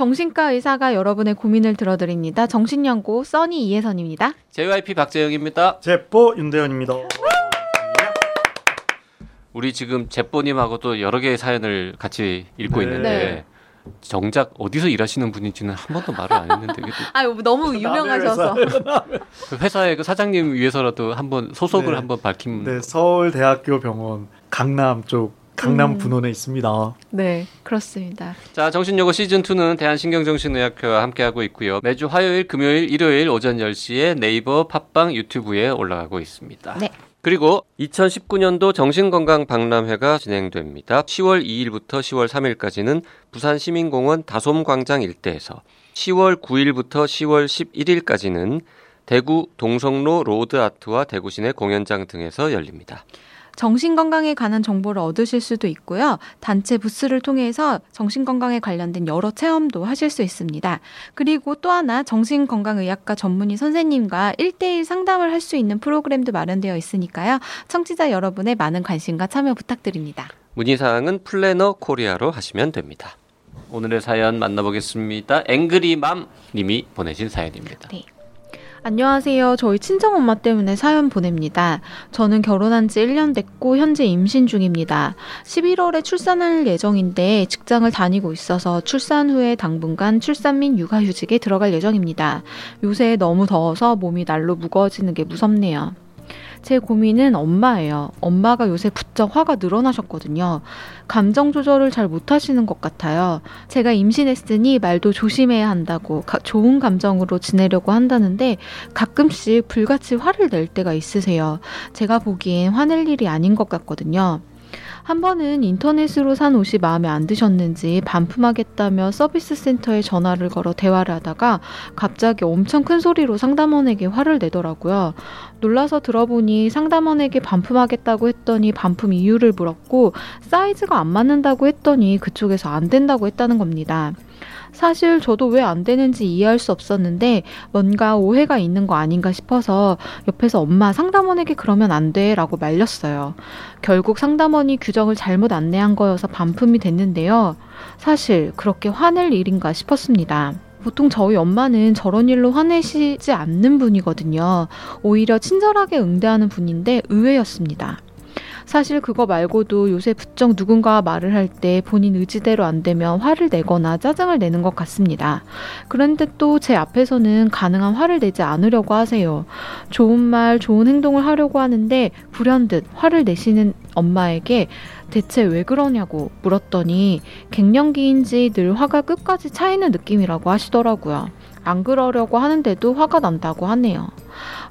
정신과 의사가 여러분의 고민을 들어드립니다. 정신연구 써니 이혜선입니다. JYP 박재영입니다. 제뽀 윤대현입니다. 우리 지금 제뽀님하고도 여러 개의 사연을 같이 읽고 네. 있는데 네. 정작 어디서 일하시는 분인지는 한 번도 말을 안 했는데 아, 너무 유명하셔서. 그 회사의 그 사장님 위해서라도 한번 소속을 네. 한번 밝힘. 네, 서울대학교 병원 강남 쪽 강남 음. 분원에 있습니다. 네, 그렇습니다. 자, 정신여고 시즌 2는 대한신경정신의학회와 함께하고 있고요. 매주 화요일, 금요일, 일요일 오전 10시에 네이버, 팟빵, 유튜브에 올라가고 있습니다. 네. 그리고 2019년도 정신건강 박람회가 진행됩니다. 10월 2일부터 10월 3일까지는 부산시민공원 다솜광장 일대에서 10월 9일부터 10월 11일까지는 대구 동성로 로드아트와 대구시내 공연장 등에서 열립니다. 정신건강에 관한 정보를 얻으실 수도 있고요. 단체 부스를 통해서 정신건강에 관련된 여러 체험도 하실 수 있습니다. 그리고 또 하나 정신건강의학과 전문의 선생님과 1대1 상담을 할 수 있는 프로그램도 마련되어 있으니까요. 청취자 여러분의 많은 관심과 참여 부탁드립니다. 문의사항은 플래너 코리아로 하시면 됩니다. 오늘의 사연 만나보겠습니다. 앵그리맘 님이 보내신 사연입니다. 네. 안녕하세요. 저희 친정엄마 때문에 사연 보냅니다. 저는 결혼한 지 1년 됐고 현재 임신 중입니다. 11월에 출산할 예정인데 직장을 다니고 있어서 출산 후에 당분간 출산 및 육아휴직에 들어갈 예정입니다. 요새 너무 더워서 몸이 날로 무거워지는 게 무섭네요. 제 고민은 엄마예요. 엄마가 요새 부쩍 화가 늘어나셨거든요. 감정 조절을 잘 못하시는 것 같아요. 제가 임신했으니 말도 조심해야 한다고 가- 좋은 감정으로 지내려고 한다는데 가끔씩 불같이 화를 낼 때가 있으세요. 제가 보기엔 화낼 일이 아닌 것 같거든요. 한 번은 인터넷으로 산 옷이 마음에 안 드셨는지 반품하겠다며 서비스 센터에 전화를 걸어 대화를 하다가 갑자기 엄청 큰 소리로 상담원에게 화를 내더라고요. 놀라서 들어보니 상담원에게 반품하겠다고 했더니 반품 이유를 물었고 사이즈가 안 맞는다고 했더니 그쪽에서 안 된다고 했다는 겁니다. 사실 저도 왜 안 되는지 이해할 수 없었는데 뭔가 오해가 있는 거 아닌가 싶어서 옆에서 엄마 상담원에게 그러면 안 돼 라고 말렸어요. 결국 상담원이 규정을 잘못 안내한 거여서 반품이 됐는데요. 사실 그렇게 화낼 일인가 싶었습니다. 보통 저희 엄마는 저런 일로 화내시지 않는 분이거든요. 오히려 친절하게 응대하는 분인데 의외였습니다. 사실 그거 말고도 요새 부쩍 누군가 말을 할 때 본인 의지대로 안 되면 화를 내거나 짜증을 내는 것 같습니다. 그런데 또 제 앞에서는 가능한 화를 내지 않으려고 하세요. 좋은 말, 좋은 행동을 하려고 하는데 불현듯 화를 내시는 엄마에게 대체 왜 그러냐고 물었더니 갱년기인지 늘 화가 끝까지 차이는 느낌이라고 하시더라고요. 안 그러려고 하는데도 화가 난다고 하네요.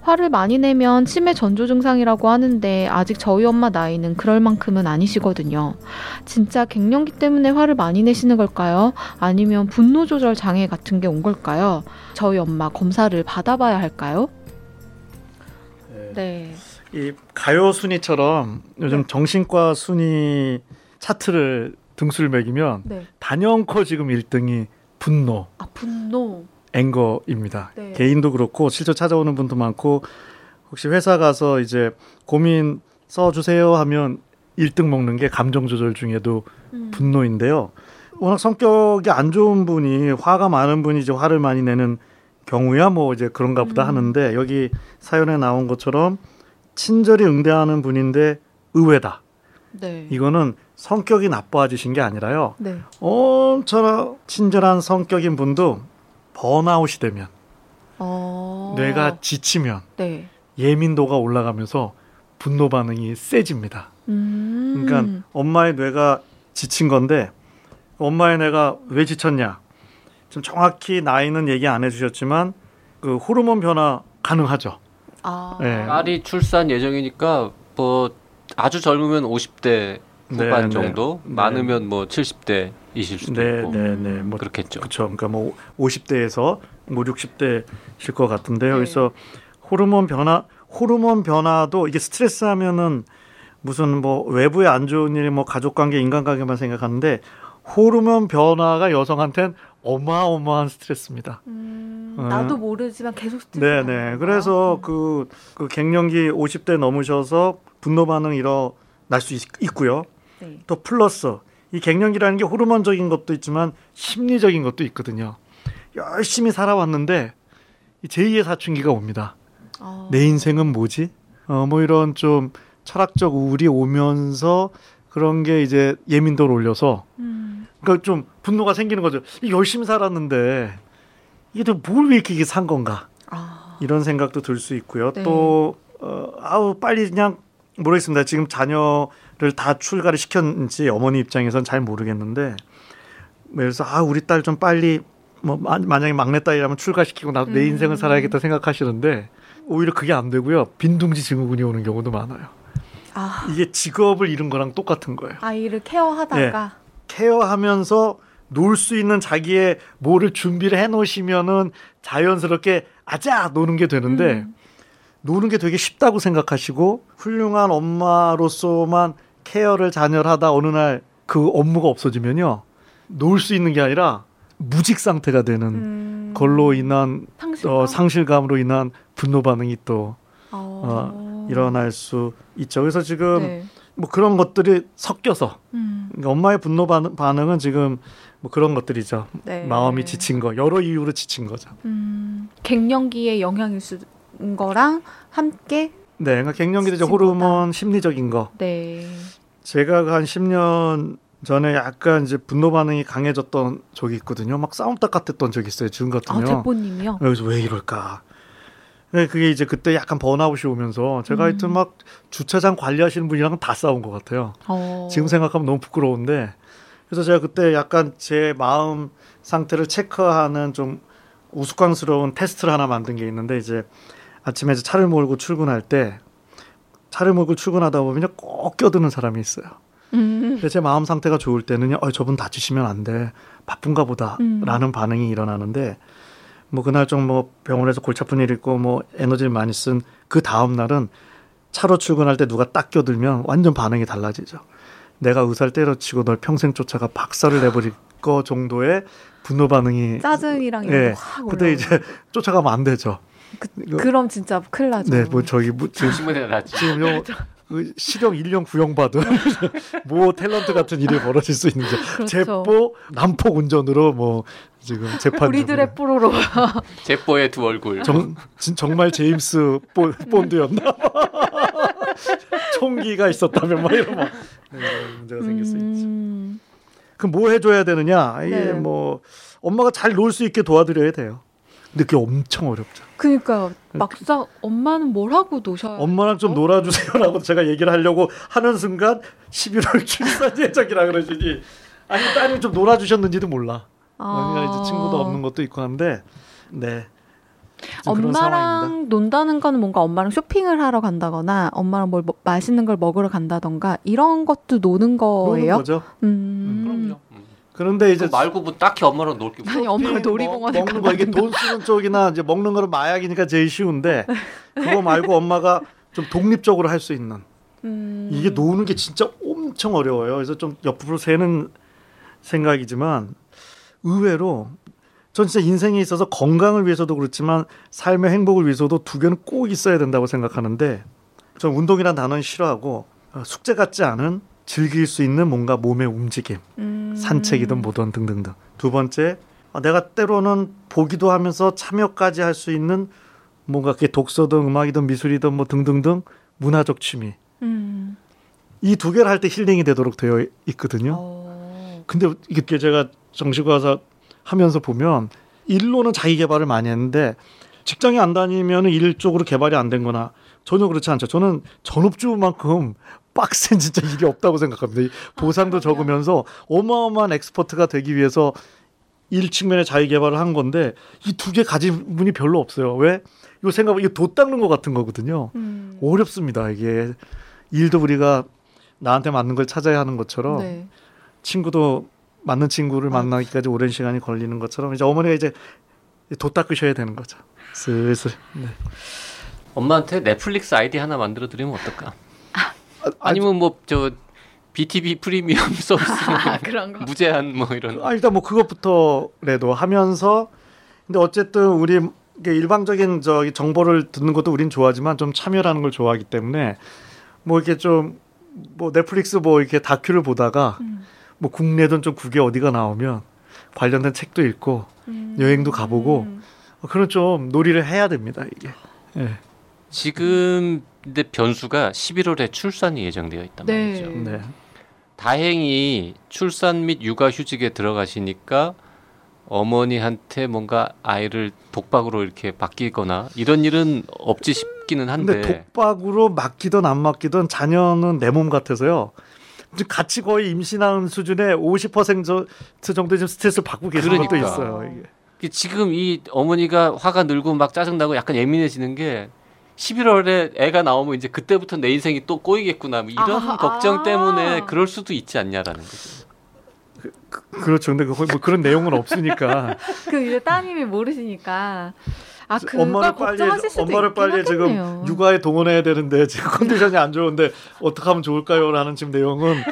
화를 많이 내면 치매 전조 증상이라고 하는데 아직 저희 엄마 나이는 그럴 만큼은 아니시거든요. 진짜 갱년기 때문에 화를 많이 내시는 걸까요? 아니면 분노 조절 장애 같은 게 온 걸까요? 저희 엄마 검사를 받아봐야 할까요? 네. 이 가요 순위처럼 요즘 정신과 순위 차트를 등수를 매기면 네. 단연코 지금 1등이 분노, 아, 분노. 앵거입니다. 네. 개인도 그렇고 실제 찾아오는 분도 많고 혹시 회사 가서 이제 고민 써주세요 하면 1등 먹는 게 감정 조절 중에도 음. 분노인데요. 워낙 성격이 안 좋은 분이 화가 많은 분이 이제 화를 많이 내는 경우야 뭐 이제 그런가 보다 음. 하는데 여기 사연에 나온 것처럼 친절히 응대하는 분인데 의외다. 네. 이거는 성격이 나빠지신 게 아니라요. 네. 엄청 친절한 성격인 분도 번아웃이 되면 어. 뇌가 지치면 네. 예민도가 올라가면서 분노 반응이 세집니다. 음. 그러니까 엄마의 뇌가 지친 건데 엄마의 뇌가 왜 지쳤냐? 좀 정확히 나이는 얘기 안 해주셨지만 그 호르몬 변화 가능하죠. 아. 네. 딸이 출산 예정이니까 뭐 아주 젊으면 50대 후반 네, 네. 정도, 네. 많으면 뭐 70대 이실 수도 네, 있고 네, 네. 뭐 그렇겠죠. 그렇죠. 그러니까 뭐 50대에서 뭐 60대실 것 같은데요. 네. 그래서 호르몬 변화, 호르몬 변화도 이게 스트레스 하면은 무슨 뭐 외부에 안 좋은 일, 뭐 가족 관계, 인간 관계만 생각하는데 호르몬 변화가 여성한테는 어마어마한 스트레스입니다. 음, 어. 나도 모르지만 계속 스트레스 네, 받는 네. 그래서 그, 그 갱년기 50대 넘으셔서 분노 반응 일어날 수 있, 있고요. 네. 또 플러스 이 갱년기라는 게 호르몬적인 것도 있지만 심리적인 것도 있거든요. 열심히 살아왔는데 이 제2의 사춘기가 옵니다. 어. 내 인생은 뭐지? 어, 뭐 이런 좀 철학적 우울이 오면서 그런 게 이제 예민도를 올려서 음. 그러니까 좀 분노가 생기는 거죠. 이 열심히 살았는데 이게 뭘왜 이렇게 산 건가? 아. 이런 생각도 들 수 있고요. 네. 또 어, 아우 빨리 그냥 모르겠습니다. 지금 자녀를 다 출가를 시켰는지 어머니 입장에선 잘 모르겠는데 뭐 예를 들어서 아 우리 딸 좀 빨리 뭐 마- 만약에 막내 딸이라면 출가시키고 나도 내 음. 인생을 살아야겠다 생각하시는데 오히려 그게 안 되고요. 빈둥지 증후군이 오는 경우도 많아요. 아. 이게 직업을 잃은 거랑 똑같은 거예요. 아이를 케어하다가 케어하면서 놀 수 있는 자기의 뭐를 준비를 해 놓으시면은 자연스럽게 아자 노는 게 되는데 음. 노는 게 되게 쉽다고 생각하시고 훌륭한 엄마로서만 케어를 자녀를 하다 어느 날 그 업무가 없어지면요 놀 수 있는 게 아니라 무직 상태가 되는 음. 걸로 인한 상실감? 어, 상실감으로 인한 분노 반응이 또 어. 어, 일어날 수 있죠. 그래서 지금 네. 뭐 그런 것들이 섞여서 음. 그러니까 엄마의 분노 반응, 반응 은 지금 뭐 그런 것들이죠. 네. 마음이 지친 거 여러 이유로 지친 거죠. 음. 갱년기의 영향일 수 거랑 함께 네, 그러니까 갱년기 때 이제 지친 호르몬 심리적인 거. 네. 제가 한 10년 전에 약간 이제 분노 반응이 강해졌던 적이 있거든요. 막 싸움닭 같았던 적이 있어요. 지금 아, 같으면. 대포님이요? 그래서 왜 이럴까? 네, 그게 이제 그때 약간 번아웃이 오면서 제가 음. 하여튼 막 주차장 관리하시는 분이랑 다 싸운 것 같아요. 어. 지금 생각하면 너무 부끄러운데 그래서 제가 그때 약간 제 마음 상태를 체크하는 좀 우스꽝스러운 테스트를 하나 만든 게 있는데 이제 아침에 이제 차를 몰고 출근할 때 차를 몰고 출근하다 보면 꼭 껴드는 사람이 있어요. 음. 근데 제 마음 상태가 좋을 때는요, 어, 저분 다치시면 안 돼. 바쁜가 보다. 음. 라는 반응이 일어나는데, 뭐, 그날 좀 뭐, 병원에서 골치 아픈 일 있고, 뭐, 에너지를 많이 쓴 그 다음날은 차로 출근할 때 누가 딱 껴들면 완전 반응이 달라지죠. 내가 의사를 때려치고 널 평생 쫓아가 박살을 내버릴 거 정도의 분노 반응이. 짜증이랑 이런 예. 게확 올라. 그때 이제 쫓아가면 안 되죠. 이거- 그럼 진짜 큰일 나죠. 네, 뭐, 저기, 뭐, 지금 신문에 나지. 지금 요 그 실형 1년 구형받은 모 탤런트 같은 일이 벌어질 수 있는 거. 그렇죠. 제보 난폭 운전으로 뭐 지금 재판 우리들의 뽀로로. 제뽀의 두 얼굴. 정, 진, 정말 제임스 본, 본드였나? 총기가 있었다면 막 이런 막 네, 이런 문제가 생길 수 있죠. 음. 그럼 뭐 해줘야 되느냐? 이게 네. 뭐 엄마가 잘 놀 수 있게 도와드려야 돼요. 근데 그게 엄청 어렵죠. 그러니까 막상 엄마는 뭘 하고 노셔야 엄마랑 좀 되죠? 놀아주세요라고 제가 얘기를 하려고 하는 순간 11월 출산 예정이라 그러시니 아니 딸이 좀 놀아주셨는지도 몰라. 언니가 이제 친구도 없는 것도 있고 한데 네. 엄마랑 논다는 거는 뭔가 엄마랑 쇼핑을 하러 간다거나 엄마랑 뭘 먹- 맛있는 걸 먹으러 간다던가 이런 것도 노는 노는 거예요. 거죠. 음. 그럼요. 음. 그런데 이제 말고 뭐 딱히 엄마랑 놀 게. 아니 쇼핑, 놀이공원에 먹, 먹는 거 이게. 돈 쓰는 쪽이나 이제 먹는 거는 마약이니까 제일 쉬운데 그거 말고 엄마가 좀 독립적으로 할 수 있는 음. 이게 노는 게 진짜 엄청 어려워요. 그래서 좀 옆으로 새는 생각이지만 의외로 전 진짜 인생에 있어서 건강을 위해서도 그렇지만 삶의 행복을 위해서도 두 개는 꼭 있어야 된다고 생각하는데 전 운동이란 단어는 싫어하고 어, 숙제 같지 않은 즐길 수 있는 뭔가 몸의 움직임 음. 산책이든 뭐든 등등등. 두 번째, 아, 내가 때로는 보기도 하면서 참여까지 할 수 있는 뭔가 그게 독서든 음악이든 미술이든 뭐 등등등 문화적 취미. 음. 이두 개를 할 때 힐링이 되도록 되어 있거든요. 어. 근데 이게 제가 정시과사 하면서 보면 일로는 자기 개발을 많이 했는데 직장에 안 다니면 일 쪽으로 개발이 안 된 거나 전혀 그렇지 않죠. 저는 전업주만큼 빡센 진짜 일이 없다고 생각합니다. 이 보상도 적으면서 어마어마한 엑스퍼트가 되기 위해서 일 측면의 자기 개발을 한 건데 이 두 개 가진 분이 별로 없어요. 왜? 이거 생각하면 이거 도 닦는 것 같은 거거든요. 음. 어렵습니다. 이게 일도 우리가 나한테 맞는 걸 찾아야 하는 것처럼 네. 친구도 맞는 친구를 아. 만나기까지 오랜 시간이 걸리는 것처럼 이제 어머니가 이제 도 닦으셔야 되는 거죠. 슬슬. 네. 엄마한테 넷플릭스 아이디 하나 만들어 드리면 어떨까? 아, 아니면 뭐 저 BTV 프리미엄 서비스 아, 그런 거. 무제한 뭐 이런. 아, 일단 뭐 그것부터라도 하면서 근데 어쨌든 우리 일방적인 저기 정보를 듣는 것도 우린 좋아하지만 좀 참여라는 걸 좋아하기 때문에 뭐 이렇게 좀 뭐 넷플릭스 뭐 이렇게 다큐를 보다가 음. 뭐 국내든 좀 국외 어디가 나오면 관련된 책도 읽고 음. 여행도 가보고 어, 그런 좀 놀이를 해야 됩니다 이게. 예. 지금 근데 변수가 11월에 출산이 예정되어 있단 네. 말이죠. 네. 다행히 출산 및 육아 휴직에 들어가시니까 어머니한테 뭔가 아이를 독박으로 이렇게 맡기거나 이런 일은 없지 싶기는 한데 근데 독박으로 맡기든 안 맡기든 자녀는 내 몸 같아서요. 같이 거의 임신하는 수준의 50% 정도 좀 스트레스를 받고 계시는 것도 그러니까. 있어요. 이게. 이게 지금 이 어머니가 화가 늘고 막 짜증나고 약간 예민해지는 게 11월에 애가 나오면 이제 그때부터 내 인생이 또 꼬이겠구나 뭐 이런 아, 걱정 아. 때문에 그럴 수도 있지 않냐라는 거죠. 그렇죠. 근데 거의 뭐 그런 내용은 없으니까 그 이제 따님이 모르시니까 아 엄마를 빨리 엄마를 빨리 지금 하겠네요. 육아에 동원해야 되는데 지금 컨디션이 안 좋은데 어떻게 하면 좋을까요?라는 지금 내용은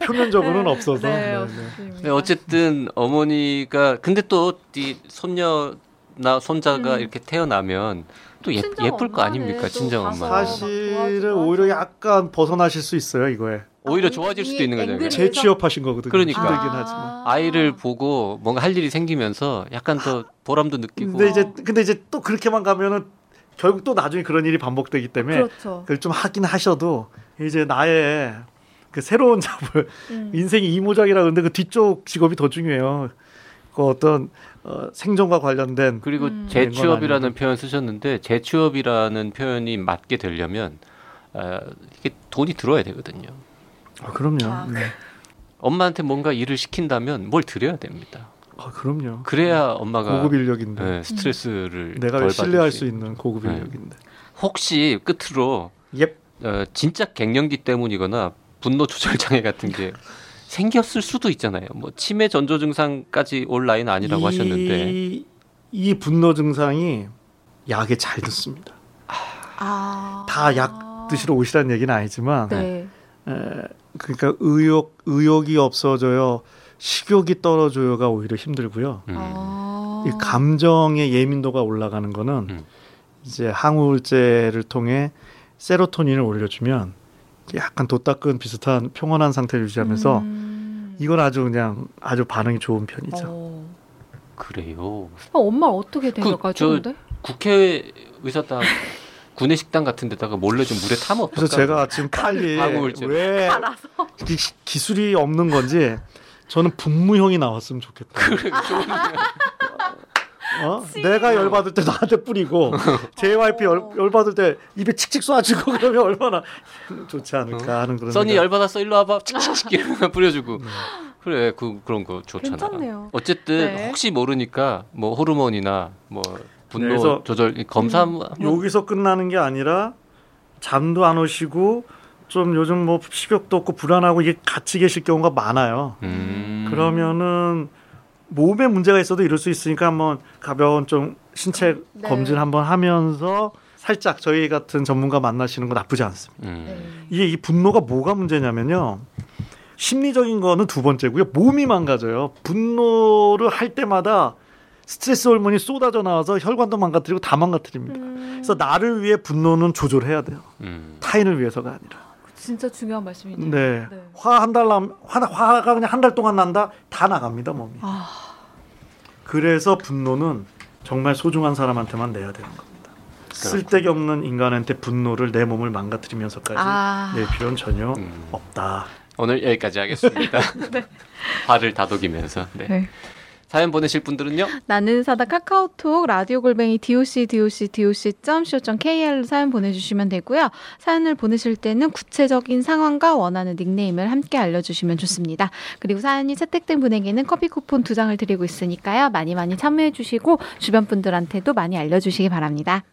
표면적으로는 없어서. 네, 네, 네. 없습니다. 근데 어쨌든 어머니가 근데 또 이 손녀나 손자가 음. 이렇게 태어나면 또 예, 예쁠 거 아닙니까 또 친정 엄마. 사실은 오히려. 약간 벗어나실 수 있어요 이거에. 오히려 아, 좋아질 이 수도 있는 거잖아요. 재취업하신 거거든요. 그러니까. 힘들긴 하지만. 아이를 보고 뭔가 할 일이 생기면서 약간 더 보람도 느끼고 근데 이제 근데 이제 또 그렇게만 가면은 결국 또 나중에 그런 일이 반복되기 때문에 그렇죠. 그걸 좀 하긴 하셔도 이제 나의 그 새로운 잡을 음. 인생이 이모작이라 그러는데 그 뒤쪽 직업이 더 중요해요. 그 어떤 어, 생존과 관련된 그리고 음. 재취업이라는 표현 쓰셨는데 재취업이라는 표현이 맞게 되려면 어, 이게 돈이 들어야 되거든요. 아, 그럼요. 아, 네. 엄마한테 뭔가 일을 시킨다면 뭘 드려야 됩니다. 아, 그럼요. 그래야 엄마가 고급 인력인데 네, 스트레스를 내가 덜 신뢰할 수 있는 고급 네. 인력인데. 혹시 끝으로 예. 어, 진짜 갱년기 때문이거나 분노 조절 장애 같은 게 생겼을 수도 있잖아요. 뭐 치매 전조 증상까지 올 나이는 아니라고 하셨는데 이, 이 분노 증상이 약에 잘 듣습니다. 아. 다약 드시러 오시라는 얘기는 아니지만 네. 에, 그러니까 의욕 의욕이 없어져요. 식욕이 떨어져요가 오히려 힘들고요. 음. 아. 이 감정의 예민도가 올라가는 거는 음. 이제 항우울제를 통해 세로토닌을 올려주면 약간 도따끈 비슷한 평온한 상태를 유지하면서 음. 이건 아주 그냥 아주 반응이 좋은 편이죠. 어. 그래요. 어, 엄마 어떻게 데려가죠? 저- 근데? 국회 의사당 구내 식당 같은 데다가 몰래 좀 물에 타면 어떨까? 그래서 제가 지금 항우울제. 왜. 기, 기술이 없는 건지 저는 분무형이 나왔으면 좋겠다. 어? 내가 열받을 때 나한테 뿌리고 JYP 열, 열받을 때 입에 칙칙 쏴주고 그러면 얼마나 좋지 않을까 하는 그런 써니. 열받았어 일로 와봐 이러면 뿌려주고 네. 그래 그 그런 거 좋잖아. 괜찮네요. 어쨌든 네. 혹시 모르니까 뭐 호르몬이나 뭐 분노 그래서 조절 검사 음. 여기서 끝나는 게 아니라 잠도 안 오시고 좀 요즘 뭐 식욕도 없고 불안하고 이게 같이 계실 경우가 많아요. 음. 그러면은 몸에 문제가 있어도 이럴 수 있으니까 한번 가벼운 좀 신체 네. 검진 한번 하면서 살짝 저희 같은 전문가 만나시는 거 나쁘지 않습니다. 음. 네. 이게 이 분노가 뭐가 문제냐면요. 심리적인 거는 두 번째고요. 몸이 망가져요. 분노를 할 때마다 스트레스 호르몬이 쏟아져 나와서 혈관도 망가뜨리고 다 망가뜨립니다. 음. 그래서 나를 위해 분노는 조절해야 돼요. 음. 타인을 위해서가 아니라. 진짜 중요한 말씀이죠. 네. 네. 화한 달 남, 화, 화가 그냥 한 달 동안 난다? 다 나갑니다, 몸이. 아, 그래서 분노는 정말 소중한 사람한테만 내야 되는 겁니다. 쓸데기 없는 인간한테 분노를 내 몸을 망가뜨리면서까지 아. 낼 필요는 전혀 음. 없다. 오늘 여기까지 하겠습니다. 발을 다독이면서 네. 네. 사연 보내실 분들은요. 나는 사다 카카오톡 라디오 골뱅이 doc doc doc co kr로 사연 보내주시면 되고요. 사연을 보내실 때는 구체적인 상황과 원하는 닉네임을 함께 알려주시면 좋습니다. 그리고 사연이 채택된 분에게는 커피 쿠폰 두 장을 드리고 있으니까요. 많이 많이 참여해주시고 주변 분들한테도 많이 알려주시기 바랍니다.